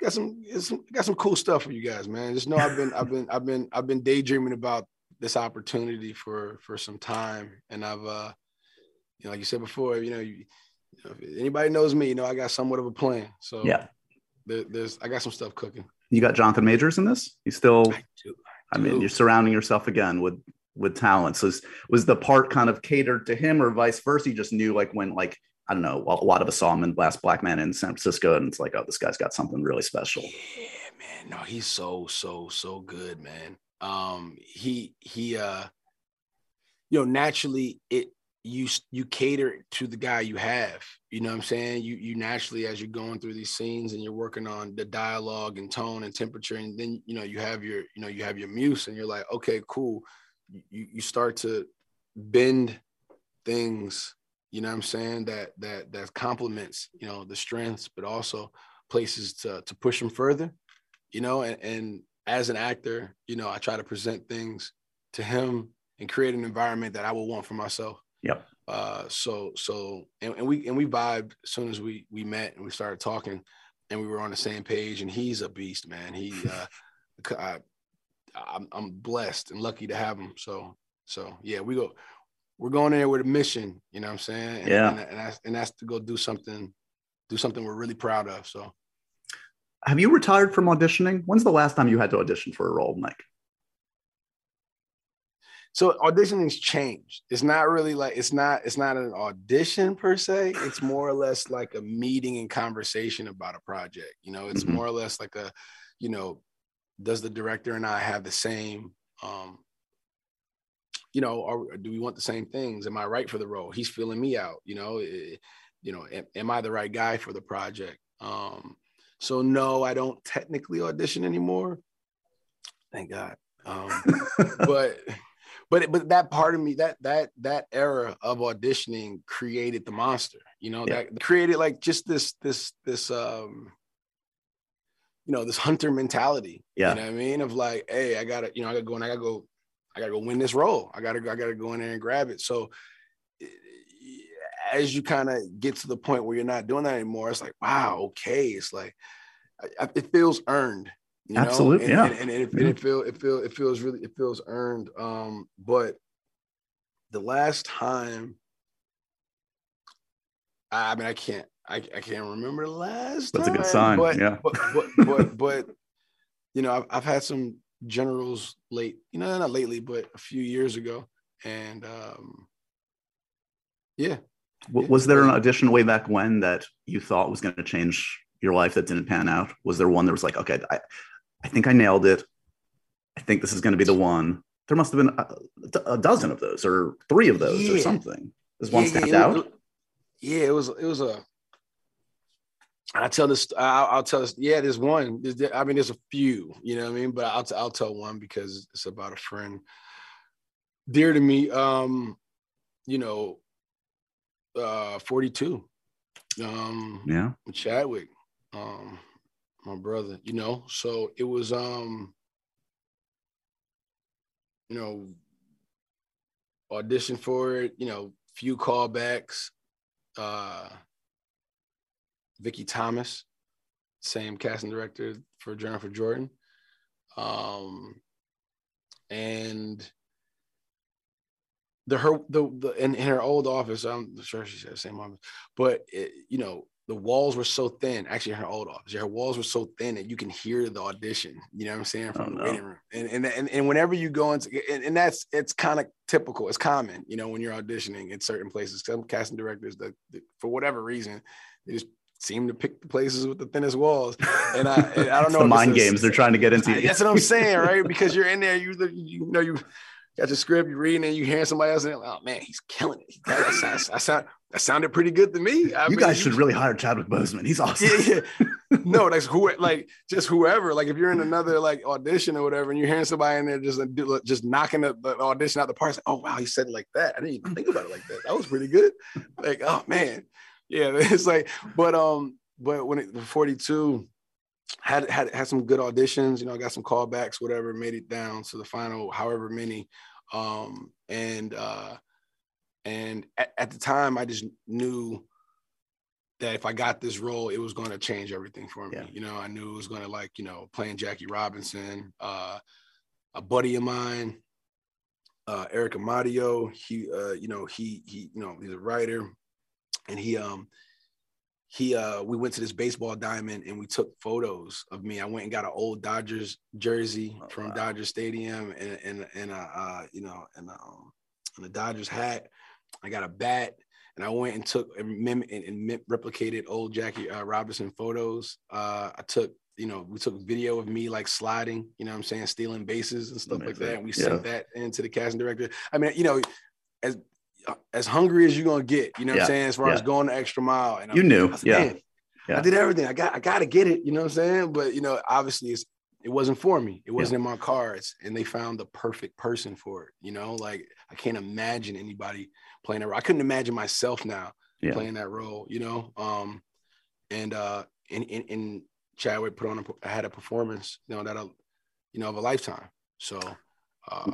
got some, some got some cool stuff for you guys man. Just know i've been i've been i've been i've been daydreaming about this opportunity for for some time. And i've uh you know like you said before you know you, you know, if anybody knows me you know i got somewhat of a plan. So yeah. there, there's i got some stuff cooking. You got Jonathan Majors in this. You still, I, do, I, I mean, you're surrounding yourself again with with talent. So was, was the part kind of catered to him, or vice versa? You just knew like when like I don't know. A lot of us saw him in Last Black Man in San Francisco, and it's like, oh, this guy's got something really special. Yeah, man. No, he's so so so good, man. Um, he he uh, you know, naturally it you you cater to the guy you have you know what i'm saying you you naturally as you're going through these scenes and you're working on the dialogue and tone and temperature and then you know you have your you know you have your muse and you're like okay cool you you start to bend things you know what i'm saying that that that complements you know the strengths but also places to to push them further you know and, and as an actor you know i try to present things to him and create an environment that I would want for myself. Yep. Uh, so so and, and we and we vibed as soon as we we met and we started talking, and we were on the same page. And he's a beast, man. He, uh, I, I'm, I'm blessed and lucky to have him. So so yeah, we go. We're going in there with a mission, you know what I'm saying? And, Yeah. And, and that's and that's to go do something, do something we're really proud of. So Have you retired from auditioning? When's the last time you had to audition for a role, Mike? so auditioning's changed. It's not really like it's not it's not an audition per se. It's more or less like a meeting and conversation about a project. You know, it's Mhm. more or less like a, you know, does the director and I have the same um you know, or do we want the same things? Am I right for the role? He's filling me out, you know, eh, you know, am, am I the right guy for the project? Um, so no, I don't technically audition anymore. Thank God. Um, but but but that part of me that that that era of auditioning created the monster you know Yeah. that created like just this this this um you know this hunter mentality Yeah. you know what i mean of like hey i gotta you know i gotta go and i gotta go i gotta go win this role i gotta go i gotta go in there and grab it so as you kind of get to the point where you're not doing that anymore it's like wow okay it's like it feels earned you know? Absolutely, and, yeah. and, and it, and it feel it feel it feels really it feels earned um but the last time i mean i can't i, I can't remember the last That's a good sign, but, yeah. but but but but you know I've, I've had some generals late you know not lately but a few years ago and um yeah Yeah. Was there an audition way back when that you thought was going to change your life that didn't pan out? Was there one that was like, okay, I, I think I nailed it. I think this is going to be the one. There must have been a, a dozen of those or three of those or something. Does one Yeah, stand yeah, out? was- yeah, it was it was a. I tell this. I'll, I'll tell this. Yeah, there's one. There's, I mean, there's a few. You know what I mean? But I'll I'll tell one because it's about a friend dear to me. Um, you know, uh, 42. Um, yeah. Chadwick, um, my brother, you know. So it was um, you know, audition for it, you know, few callbacks. Uh Vicky Thomas, same casting director for Journal for Jordan. Um and the her the, the in, in her old office, I'm sure she said the same office, but it, you know, the walls were so thin. Actually, in her old office, her walls were so thin that you can hear the audition. You know what I'm saying from Oh, the no. waiting room. And and and, and whenever you go into and, and that's it's kind of typical. It's common, you know, when you're auditioning in certain places. Some casting directors that, that for whatever reason they just seem to pick the places with the thinnest walls. And I and I don't know the mind games they're trying to get into. That's what I'm saying, right? Because you're in there, you you know you got your script, you're reading, and you hearing somebody else, and like, oh man, he's killing it. That, sounds- that, sound, that sounded pretty good to me. I you mean, guys should really hire Chadwick Boseman. He's awesome. yeah, yeah. No, that's who like just whoever. Like if you're in another like audition or whatever, and you're hearing somebody in there just just knocking the, the audition out the park. like, oh wow, he said it like that. I didn't even think about it like that. That was pretty good. Like oh man, yeah. It's like, but um, but when it 42 had had had some good auditions. You know, I got some callbacks, whatever. Made it down to the final, however many. Um, and uh, and at, at the time, I just knew that if I got this role, it was going to change everything for me. Yeah. You know, I knew it was going to like, you know, playing Jackie Robinson, uh, a buddy of mine, uh, Eric Amadio. He, uh, you know, he, he, you know, he's a writer and he, um, he, uh, we went to this baseball diamond and we took photos of me. I went and got an old Dodgers jersey Oh, from wow. Dodger Stadium and, and, and, uh, uh, you know, and, um, and the Dodgers hat. I got a bat and I went and took and, mim- and, and mim- replicated old Jackie uh, Robinson photos. Uh, I took, you know, we took video of me like sliding, you know what I'm saying, stealing bases and stuff like that. And we Yeah. sent that into the casting director. I mean, you know, as as hungry as you're gonna get, you know what Yeah, I'm saying, as far as going the extra mile. And You I'm- knew, I yeah, yeah. I did everything. I got I gotta get it, you know what I'm saying? But you know, obviously it's it wasn't for me. It wasn't in my cards. And they found the perfect person for it. You know, like I can't imagine anybody playing that role. I couldn't imagine myself now Yeah. playing that role, you know. Um, and uh, and, and, and Chadwick put on a, had a performance, you know, that you know of a lifetime. So, uh,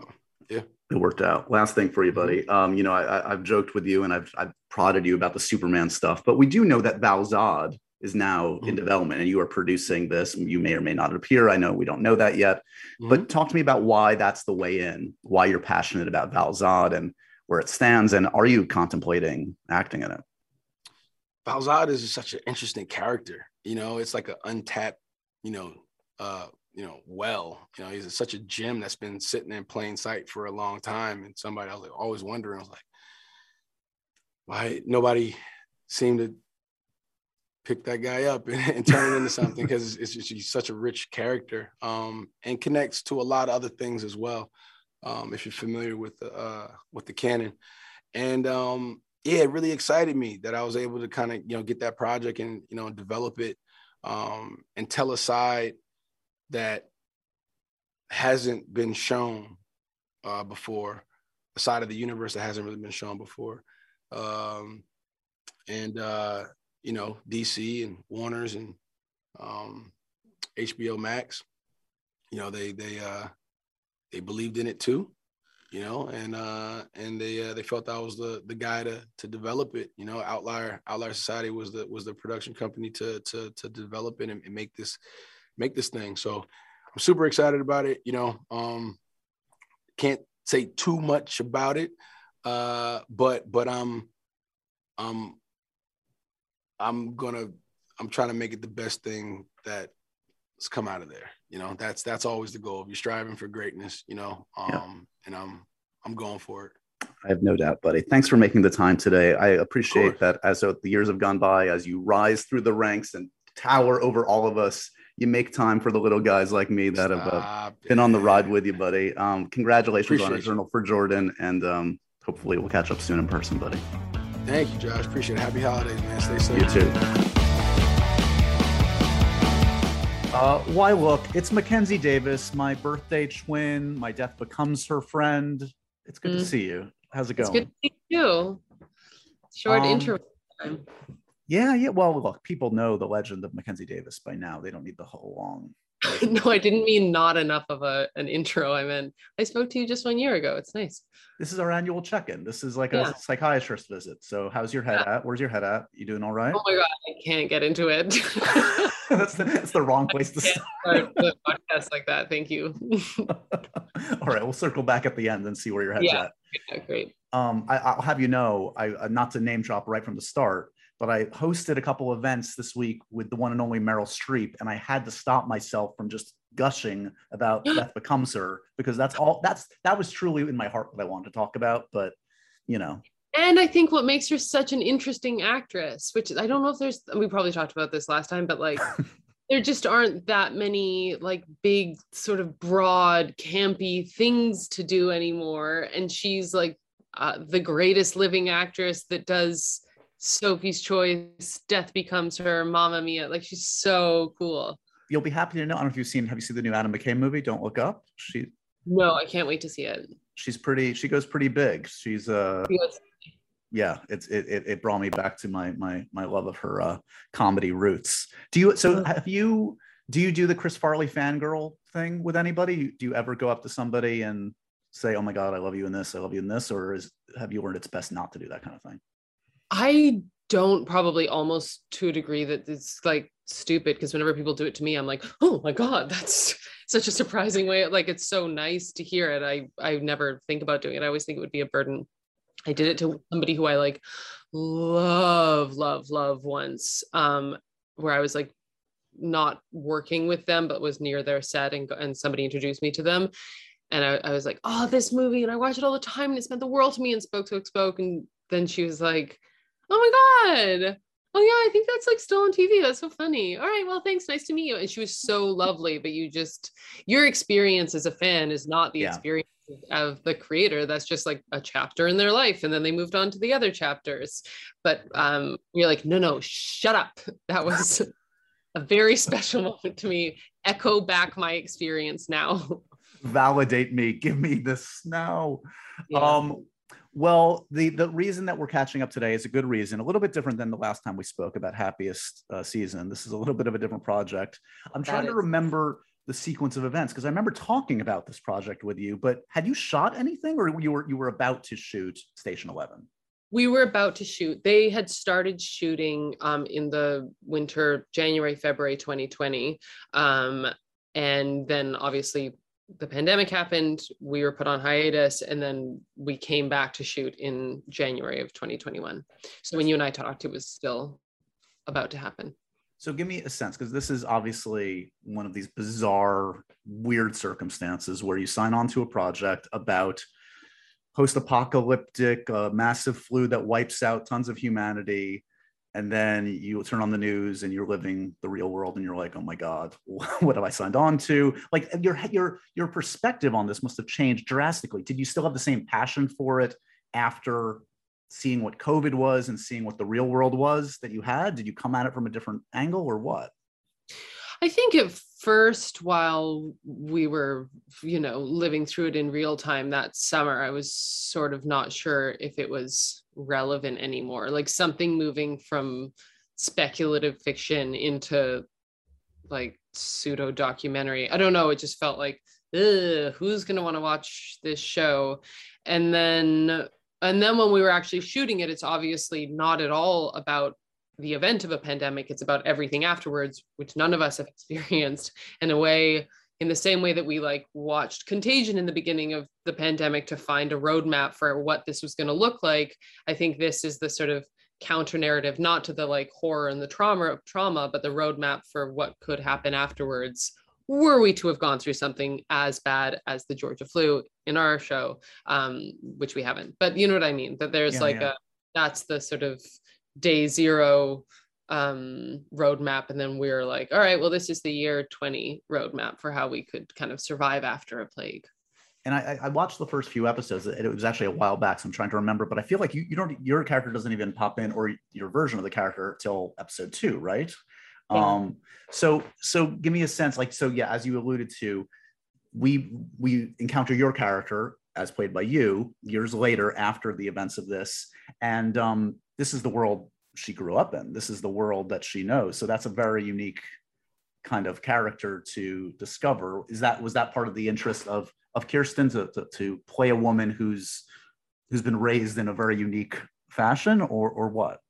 Yeah. It worked out. Last thing for you, Mm-hmm. buddy. Um, you know, I, I've joked with you and I've I've prodded you about the Superman stuff, but we do know that Val Zod is now in Mhm. development and you are producing this. You may or may not appear. I know we don't know that yet, Mhm. but talk to me about why that's the way in, why you're passionate about Val Zod and where it stands, and are you contemplating acting in it? Val Zod is such an interesting character. You know, it's like an untapped, you know, uh, you know, well, you know, he's such a gem that's been sitting in plain sight for a long time. And somebody I was like always wondering, I was like, why nobody seemed to pick that guy up and, and turn it into something because it's, just he's such a rich character um, and connects to a lot of other things as well. Um, if you're familiar with the uh, with the canon, and um, yeah, it really excited me that I was able to kind of you know get that project and you know develop it um, and tell a side that hasn't been shown uh, before, a side of the universe that hasn't really been shown before, um, and uh, you know DC and Warner's and um, HBO Max, you know they they uh, they believed in it too you know, and uh, and they uh, they felt I was the the guy to to develop it. You know, Outlier Outlier Society was the was the production company to to to develop it and, and make this make this thing. So I'm super excited about it. You know, um, can't say too much about it, uh, but but I'm I'm I'm gonna I'm trying to make it the best thing that's come out of there. You know, that's that's always the goal. If you're striving for greatness, you know, um, Yeah. and I'm I'm going for it. I have no doubt, buddy. Thanks for making the time today. I appreciate that as the years have gone by, as you rise through the ranks and tower over all of us, you make time for the little guys like me that have uh, been on the ride with you, buddy. Um, congratulations on a Appreciate you. journal for Jordan, and um, hopefully we'll catch up soon in person, buddy. Thank you, Josh. Appreciate it. Happy holidays, man. Stay safe. You too. Uh, why look? It's Mackenzie Davis, my birthday twin. My death becomes her friend. It's good to Mm. see you. How's it going? It's good to see you. Short Um, intro time. Yeah, yeah. Well, look, people know the legend of Mackenzie Davis by now. They don't need the whole long. no, I didn't mean not enough of a an intro. I meant I spoke to you just one year ago. It's nice. This is our annual check-in. This is like Yeah. a psychiatrist visit. So, how's your head at? Where's your head at? You doing all right? Oh my god, I can't get into it. that's, the, that's the wrong place to start. the podcast like that. Thank you. all right, we'll circle back at the end and see where your head's Yeah. at. Yeah, great. um, I, I'll have you know, I uh, not to name drop right from the start, but I hosted a couple events this week with the one and only Meryl Streep, and I had to stop myself from just gushing about Death Becomes Her because that's all. That's that was truly in my heart what I wanted to talk about, but you know, And I think what makes her such an interesting actress, which I don't know if there's, we probably talked about this last time, but like, there just aren't that many like big, sort of broad, campy things to do anymore. And she's like uh, the greatest living actress that does Sophie's Choice, Death Becomes Her, Mamma Mia. Like, she's so cool. you'll be happy to know. I don't know if you've seen. Have you seen the new Adam McKay movie? Don't look up. She No, I can't wait to see it. she's pretty. She goes pretty big. She's uh Yes. yeah it's it, it it brought me back to my my my love of her uh comedy roots do you so have you do you do the chris farley fangirl thing with anybody do you ever go up to somebody and say oh my god i love you in this i love you in this or is have you learned it's best not to do that kind of thing I don't probably almost to a degree that it's like stupid because whenever people do it to me, I'm like, oh my God, that's such a surprising way. Like it's so nice to hear it. I I never think about doing it. I always think it would be a burden. I did it to somebody who I like love, love, love once, um, where I was like not working with them, but was near their set and, and somebody introduced me to them. And I, I was like, oh, this movie, and I watch it all the time, and it meant the world to me. And spoke, spoke, spoke. And then she was like, oh my God. Oh yeah, I think that's like still on TV. That's so funny. All right, well, thanks. Nice to meet you. And she was so lovely, but you just your experience as a fan is not the Yeah. experience of the creator. That's just like a chapter in their life. And then they moved on to the other chapters. But um, you're like, no, no, shut up. That was a very special moment to me. Echo back my experience now. validate me give me the snow Yeah. um well the the reason that we're catching up today is a good reason a little bit different than the last time we spoke about happiest uh, season. This is a little bit of a different project. I'm That trying to remember the sequence of events because I remember talking about this project with you, but had you shot anything or you were you were about to shoot Station 11? we were about to shoot. They had started shooting um, in the winter january february 2020 um, and then obviously the pandemic happened we were put on hiatus and then we came back to shoot in january of 2021 so when you and i talked it was still about to happen. So give me a sense because this is obviously one of these bizarre weird circumstances where you sign on to a project about post-apocalyptic uh, massive flu that wipes out tons of humanity and then you turn on the news and you're living the real world and you're like oh my god what have i signed on to? Like uh, your your your perspective on this must have changed drastically. Did you still have the same passion for it after seeing what covid was and seeing what the real world was that you had? Did you come at it from a different angle or what I think at first, while we were, you know, living through it in real time that summer, I was sort of not sure if it was relevant anymore. Like something moving from speculative fiction into like pseudo documentary. I don't know. It just felt like, who's going to want to watch this show? And then, and then when we were actually shooting it, it's obviously not at all about the event of a pandemic it's about everything afterwards which none of us have experienced in a way in the same way that we like watched contagion in the beginning of the pandemic to find a roadmap for what this was going to look like. I think this is the sort of counter narrative not to the like horror and the trauma of trauma but the roadmap for what could happen afterwards. Were we to have gone through something as bad as the georgia flu in our show um, which we haven't. But you know what i mean that there's yeah, like yeah. a that's the sort of day zero um roadmap and then we are like all right well this is the year 20 roadmap for how we could kind of survive after a plague and I, I watched the first few episodes. It was actually a while back, so I'm trying to remember. But I feel like you, you don't your character doesn't even pop in, or your version of the character till episode two, right? Yeah. Um, so so give me a sense, like so yeah, as you alluded to, we we encounter your character as played by you years later after the events of this, and um, this is the world she grew up in. This is the world that she knows. So that's a very unique kind of character to discover. Is that was that part of the interest of of Kirsten to, to, to play a woman who's who's been raised in a very unique fashion, or or what?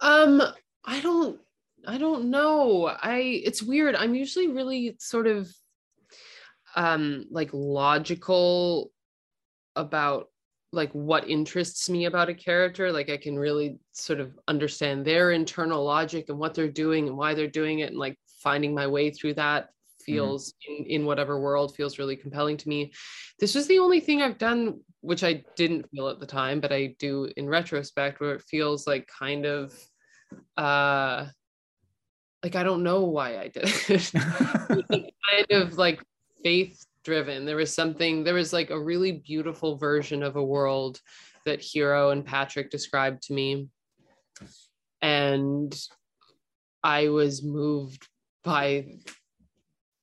Um, I don't I don't know. I it's weird. I'm usually really sort of um like logical about like what interests me about a character like i can really sort of understand their internal logic and what they're doing and why they're doing it and like finding my way through that mm-hmm. feels mm-hmm. in, in whatever world feels really compelling to me this was the only thing i've done which i didn't feel at the time but i do in retrospect where it feels like kind of uh like i don't know why i did it kind of like faith driven. There was something, there was like a really beautiful version of a world that Hiro and Patrick described to me. And I was moved by,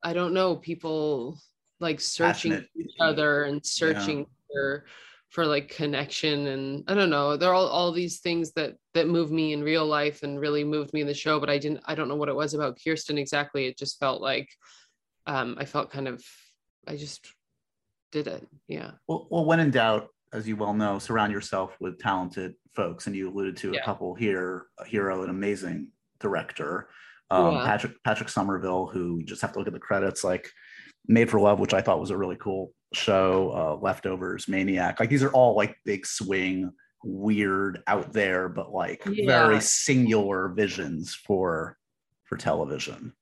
I don't know, people like searching Passionate. each other and searching yeah. for for like connection and I don't know. There are all, all these things that that move me in real life and really moved me in the show, but I didn't I don't know what it was about Kirsten exactly. It just felt like um I felt kind of I just did it. Yeah. Well, well, when in doubt, as you well know, surround yourself with talented folks, and you alluded to yeah. a couple here. A Hiro, an amazing director, um, yeah. Patrick Patrick Somerville, who you just have to look at the credits, like Made for Love, which I thought was a really cool show. Uh, Leftovers, Maniac, like these are all like big swing, weird, out there, but like yeah. very singular visions for for television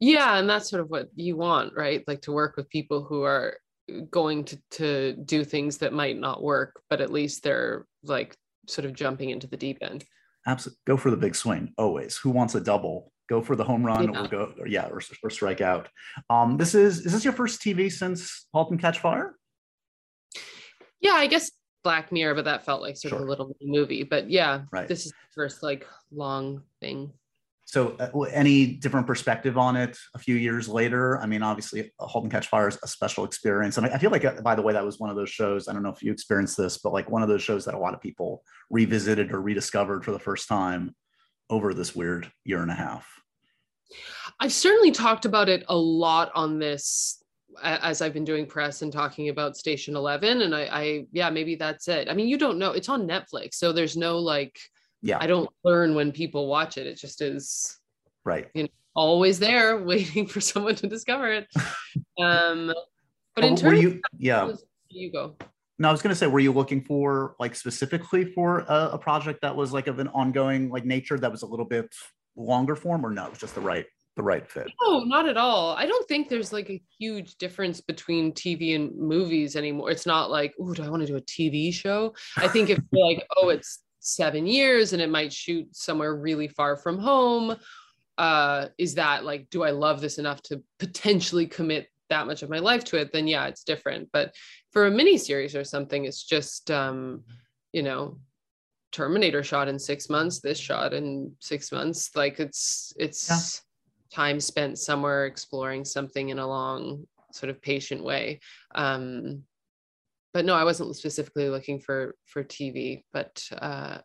yeah and that's sort of what you want right? Like to work with people who are going to to do things that might not work but at least they're like sort of jumping into the deep end. Absolutely go for the big swing always. Who wants a double? Go for the home run yeah. or go or, yeah or, or strike out. Um this is is this your first tv since halt and catch fire? Yeah i guess black mirror but that felt like sort sure. of a little movie but yeah right. this is first like long thing so, uh, any different perspective on it a few years later? I mean, obviously, *Halt and Catch Fire* is a special experience, and I, feel like, uh, by the way, that was one of those shows. I don't know if you experienced this, but like one of those shows that a lot of people revisited or rediscovered for the first time over this weird year and a half. I've certainly talked about it a lot on this as I've been doing press and talking about Station 11. And I, I, yeah, maybe that's it. I mean, you don't know, it's on Netflix. So there's no like, Yeah. I don't learn when people watch it. It just is Right. you know always there waiting for someone to discover it. Um, but in terms you, yeah. you go. No, I was going to say, were you looking for like specifically for a, a project that was like of an ongoing like nature that was a little bit longer form, or no, it was just the right the right fit? No, not at all. I don't think there's like a huge difference between TV and movies anymore. It's not like, oh, do I want to do a TV show? I think if you're like, oh, it's seven years and it might shoot somewhere really far from home, uh, is that like, do I love this enough to potentially commit that much of my life to it? Then yeah, it's different. But for a mini series or something, it's just um, you know, Terminator shot in six months, this shot in six months. Like it's it's time spent somewhere exploring something in a long, sort of patient way. Um, but no, I wasn't specifically looking for for TV, but uh,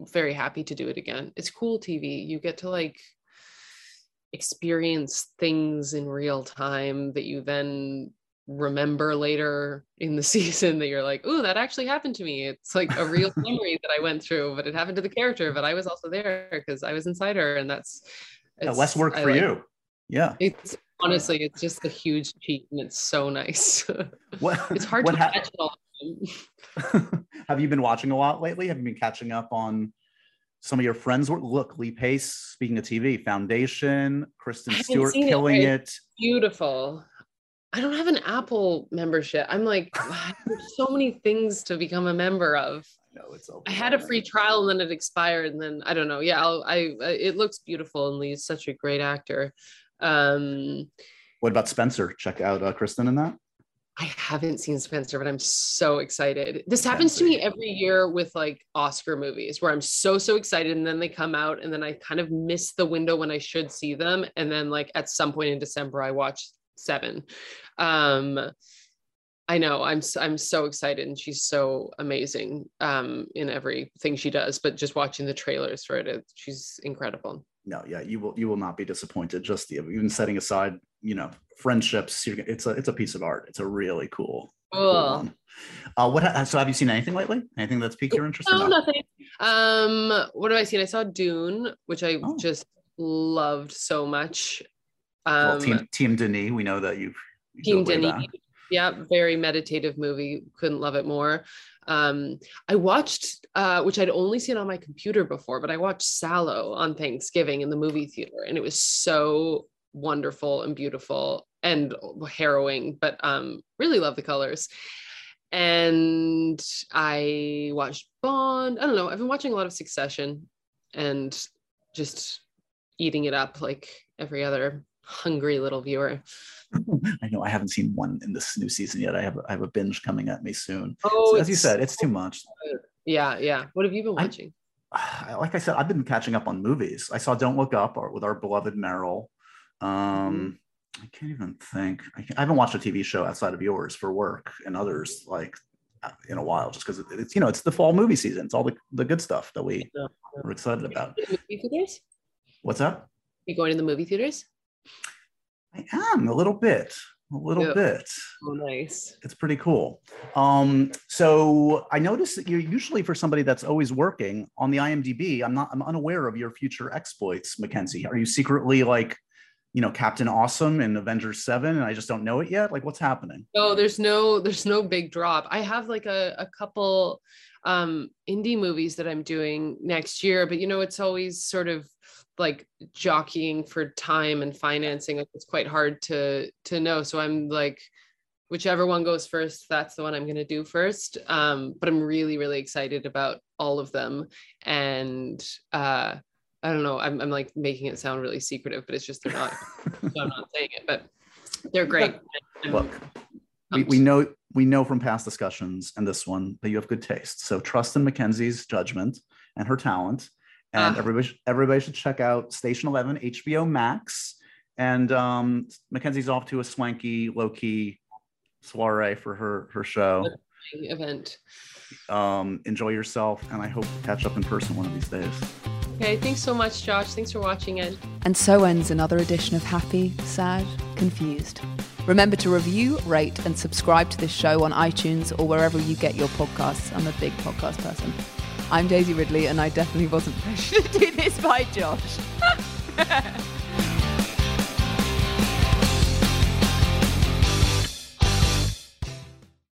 very happy to do it again. It's cool TV. You get to like experience things in real time that you then remember later in the season that you're like, oh, that actually happened to me. It's like a real memory that I went through, but it happened to the character, but I was also there because I was inside her. And that's Yeah, less work I for like- you. Yeah. It's honestly, it's just a huge cheat and it's so nice. What it's hard to hap- catch it all. have you been watching a lot lately? Have you been catching up on some of your friends' work? Look, Lee Pace, speaking of TV, Foundation, Kristen Stewart it, killing right? it. Beautiful. I don't have an Apple membership. I'm like, there's so many things to become a member of. I know it's I had a free trial and then it expired, and then I don't know. Yeah, I'll, I it looks beautiful, and Lee's such a great actor. Um, What about Spencer? Check out uh, Kristen in that. I haven't seen Spencer, but I'm so excited. This happens to me every year with like Oscar movies where I'm so, so excited. And then they come out and then I kind of miss the window when I should see them. And then like at some point in December, I watch seven. Um, I know I'm, I'm so excited and she's so amazing um, in everything she does, but just watching the trailers for it, it she's incredible. No, yeah, you will you will not be disappointed. Just the, even setting aside, you know, friendships. You're, it's a it's a piece of art. It's a really cool. cool Cool. Uh, what ha- so have you seen anything lately? Anything that's piqued your interest? No, no? nothing. Um, what have I seen? I saw Dune, which I Oh. just loved so much. Well, Um, team Team Denis, we know that you've Team Denis. back. Yeah, very meditative movie. Couldn't love it more. Um, I watched, uh, which I'd only seen on my computer before, but I watched Sallow on Thanksgiving in the movie theater, and it was so wonderful and beautiful and harrowing, but um, really love the colors. And I watched Bond. I don't know. I've been watching a lot of Succession and just eating it up like every other hungry little viewer. I know I haven't seen one in this new season yet. I have I have a binge coming at me soon. Oh, So as you said, it's too much. Yeah, yeah. What have you been I- watching? like I said, I've been catching up on movies. I saw Don't Look Up or with our beloved Meryl. Um, I can't even think. I, I haven't watched a TV show outside of yours for work and others like uh, in a while, just because it's you know it's the fall movie season. It's all the, the good stuff that we Yeah. we're excited about. Movie theaters? What's up? You going to the movie theaters? I am a little bit, a little Yeah. bit. Oh, nice. it's pretty cool. Um, so I noticed that you're usually for somebody that's always working on the IMDb. I'm not. I'm unaware of your future exploits, Mackenzie. Are you secretly like, you know, Captain Awesome in Avengers Seven, and I just don't know it yet? Like, what's happening? No, there's no there's no big drop. I have like a, a couple um indie movies that I'm doing next year, but you know, it's always sort of like jockeying for time and financing. Like it's quite hard to to know. So I'm like whichever one goes first, that's the one I'm going to do first. Um, but I'm really, really excited about all of them. And uh, I don't know, I'm, I'm like making it sound really secretive, but it's just they're not, so I'm not saying it, but they're great. Look, we, we know we know from past discussions and this one that you have good taste. So trust in Mackenzie's judgment and her talent and uh. everybody everybody should check out Station Eleven HBO Max. And um, Mackenzie's off to a swanky, low key soiree for her her show event. Um, enjoy yourself, and I hope to catch up in person one of these days. Okay, thanks so much, Josh. Thanks for watching it. And so ends another edition of Happy, Sad, Confused. Remember to review, rate, and subscribe to this show on iTunes or wherever you get your podcasts. I'm a big podcast person. I'm Daisy Ridley, and I definitely wasn't pressured to do this by Josh.